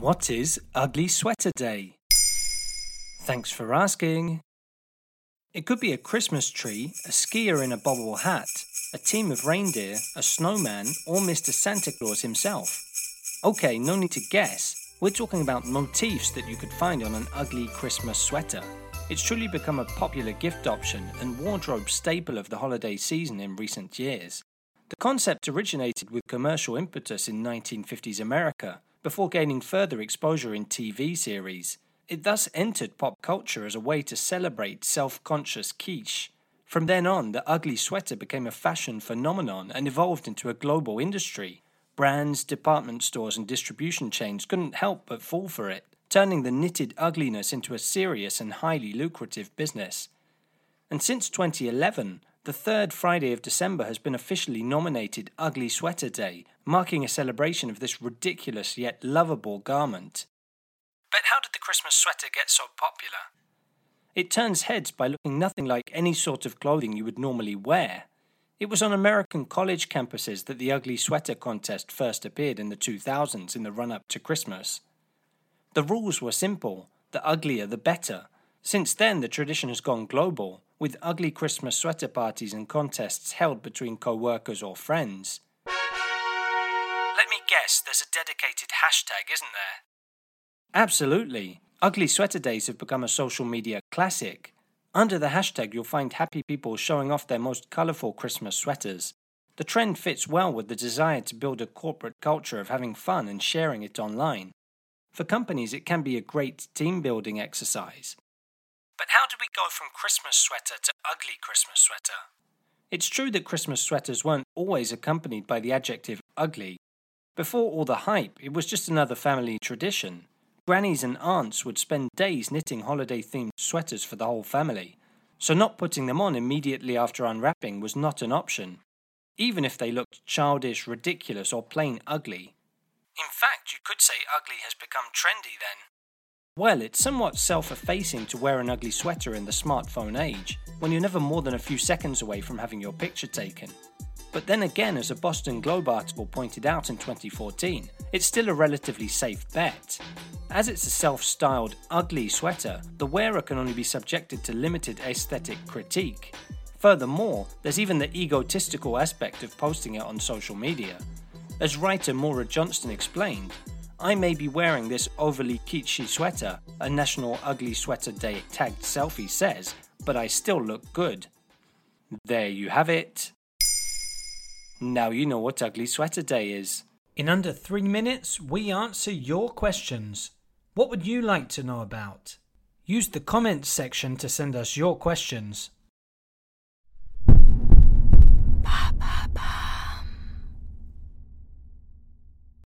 What is Ugly Sweater Day? Thanks for asking. It could be a Christmas tree, a skier in a bobble hat, a team of reindeer, a snowman, or Mr. Santa Claus himself. Okay, no need to guess. We're talking about motifs that you could find on an ugly Christmas sweater. It's truly become a popular gift option and wardrobe staple of the holiday season in recent years. The concept originated with commercial impetus in 1950s America before gaining further exposure in TV series. It thus entered pop culture as a way to celebrate self conscious kitsch. From then on, the ugly sweater became a fashion phenomenon and evolved into a global industry. Brands, department stores, and distribution chains couldn't help but fall for it, turning the knitted ugliness into a serious and highly lucrative business. And since 2011, the third Friday of December has been officially nominated Ugly Sweater Day, marking a celebration of this ridiculous yet lovable garment. But how did the Christmas sweater get so popular? It turns heads by looking nothing like any sort of clothing you would normally wear. It was on American college campuses that the ugly sweater contest first appeared in the 2000s in the run up to Christmas. The rules were simple the uglier the better. Since then, the tradition has gone global, with ugly Christmas sweater parties and contests held between co workers or friends. Let me guess, there's a dedicated hashtag, isn't there? Absolutely. Ugly sweater days have become a social media classic. Under the hashtag, you'll find happy people showing off their most colourful Christmas sweaters. The trend fits well with the desire to build a corporate culture of having fun and sharing it online. For companies, it can be a great team building exercise. But how did we go from Christmas sweater to ugly Christmas sweater? It's true that Christmas sweaters weren't always accompanied by the adjective ugly. Before all the hype, it was just another family tradition. Grannies and aunts would spend days knitting holiday themed sweaters for the whole family, so not putting them on immediately after unwrapping was not an option, even if they looked childish, ridiculous, or plain ugly. In fact, you could say ugly has become trendy then. Well, it's somewhat self effacing to wear an ugly sweater in the smartphone age, when you're never more than a few seconds away from having your picture taken. But then again, as a Boston Globe article pointed out in 2014, it's still a relatively safe bet. As it's a self styled ugly sweater, the wearer can only be subjected to limited aesthetic critique. Furthermore, there's even the egotistical aspect of posting it on social media. As writer Maura Johnston explained, I may be wearing this overly kitschy sweater, a National Ugly Sweater Day tagged selfie says, but I still look good. There you have it. Now you know what Ugly Sweater Day is. In under three minutes, we answer your questions. What would you like to know about? Use the comments section to send us your questions.